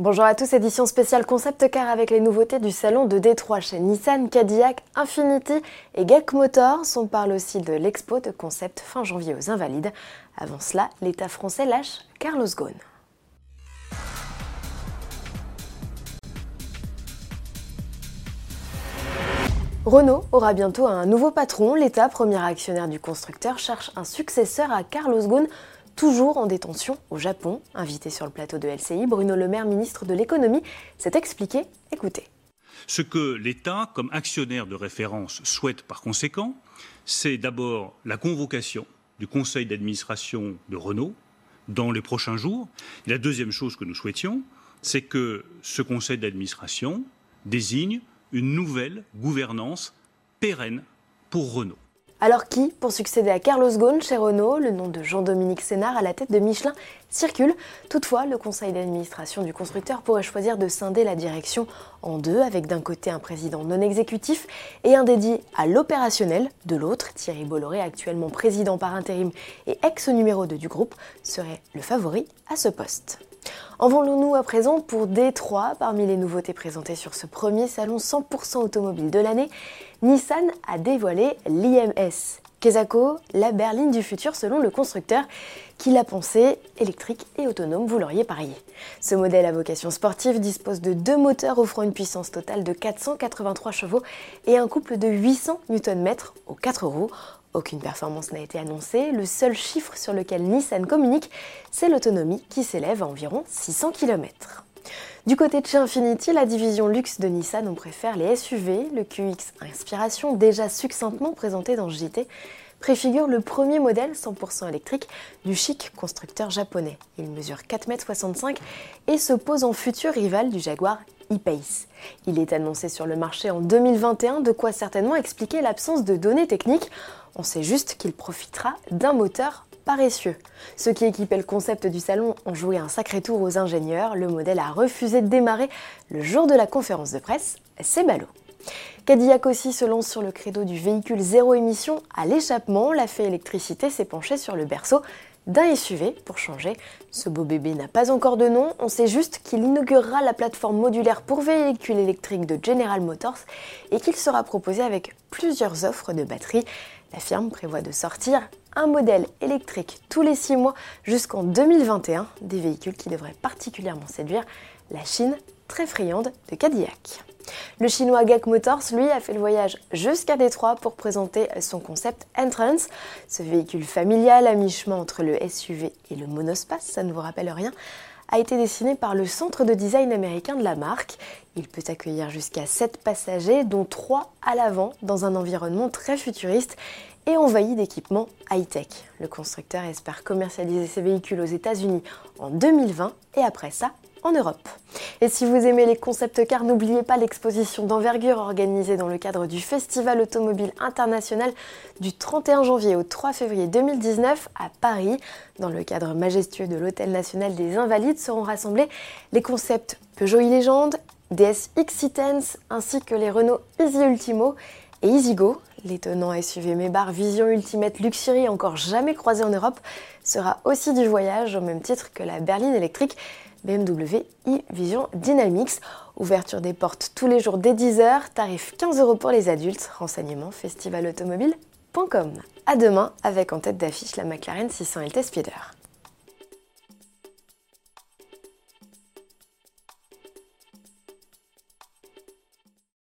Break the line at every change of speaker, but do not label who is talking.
Bonjour à tous, édition spéciale Concept Car avec les nouveautés du salon de Détroit chez Nissan, Cadillac, Infiniti et GEC Motors. On parle aussi de l'expo de concept fin janvier aux Invalides. Avant cela, l'État français lâche Carlos Ghosn. Renault aura bientôt un nouveau patron. L'État, premier actionnaire du constructeur, cherche un successeur à Carlos Ghosn toujours en détention au Japon. Invité sur le plateau de LCI, Bruno Le Maire, ministre de l'économie, s'est expliqué. Écoutez.
Ce que l'État, comme actionnaire de référence, souhaite par conséquent, c'est d'abord la convocation du conseil d'administration de Renault dans les prochains jours. la deuxième chose que nous souhaitions, c'est que ce conseil d'administration désigne une nouvelle gouvernance pérenne pour Renault.
Alors qui pour succéder à Carlos Ghosn chez Renault Le nom de Jean-Dominique Sénard à la tête de Michelin circule. Toutefois, le conseil d'administration du constructeur pourrait choisir de scinder la direction en deux, avec d'un côté un président non exécutif et un dédié à l'opérationnel, de l'autre, Thierry Bolloré, actuellement président par intérim et ex numéro 2 du groupe, serait le favori à ce poste. Envolons-nous à présent pour Détroit. Parmi les nouveautés présentées sur ce premier salon 100% automobile de l'année, Nissan a dévoilé l'IMS. Kesako, la berline du futur selon le constructeur, qui l'a pensé électrique et autonome, vous l'auriez parié. Ce modèle à vocation sportive dispose de deux moteurs offrant une puissance totale de 483 chevaux et un couple de 800 Nm aux 4 roues. Aucune performance n'a été annoncée, le seul chiffre sur lequel Nissan communique, c'est l'autonomie qui s'élève à environ 600 km. Du côté de chez Infiniti, la division luxe de Nissan, on préfère les SUV. Le QX Inspiration, déjà succinctement présenté dans JT, préfigure le premier modèle 100% électrique du chic constructeur japonais. Il mesure 4,65 m et se pose en futur rival du Jaguar e-Pace. Il est annoncé sur le marché en 2021, de quoi certainement expliquer l'absence de données techniques. On sait juste qu'il profitera d'un moteur paresseux. Ceux qui équipaient le concept du salon ont joué un sacré tour aux ingénieurs. Le modèle a refusé de démarrer le jour de la conférence de presse. C'est ballot. Cadillac aussi se lance sur le credo du véhicule zéro émission à l'échappement. La électricité s'est penchée sur le berceau d'un SUV pour changer. Ce beau bébé n'a pas encore de nom, on sait juste qu'il inaugurera la plateforme modulaire pour véhicules électriques de General Motors et qu'il sera proposé avec plusieurs offres de batterie. La firme prévoit de sortir un modèle électrique tous les 6 mois jusqu'en 2021, des véhicules qui devraient particulièrement séduire la Chine très friande de Cadillac. Le chinois Gak Motors, lui, a fait le voyage jusqu'à Détroit pour présenter son concept Entrance. Ce véhicule familial à mi-chemin entre le SUV et le monospace, ça ne vous rappelle rien, a été dessiné par le centre de design américain de la marque. Il peut accueillir jusqu'à 7 passagers, dont 3 à l'avant, dans un environnement très futuriste et envahi d'équipements high-tech. Le constructeur espère commercialiser ses véhicules aux États-Unis en 2020 et après ça en Europe. Et si vous aimez les concept cars, n'oubliez pas l'exposition d'envergure organisée dans le cadre du Festival automobile international du 31 janvier au 3 février 2019 à Paris. Dans le cadre majestueux de l'Hôtel national des Invalides seront rassemblés les concepts Peugeot e-Légende, DS X-Citens ainsi que les Renault Easy Ultimo et EasyGo. L'étonnant SUV Mebar Vision Ultimate Luxury, encore jamais croisé en Europe, sera aussi du voyage au même titre que la berline électrique BMW e-Vision Dynamics. Ouverture des portes tous les jours dès 10h, tarif 15 euros pour les adultes. Renseignements festivalautomobile.com. A demain avec en tête d'affiche la McLaren 600 LT Speeder.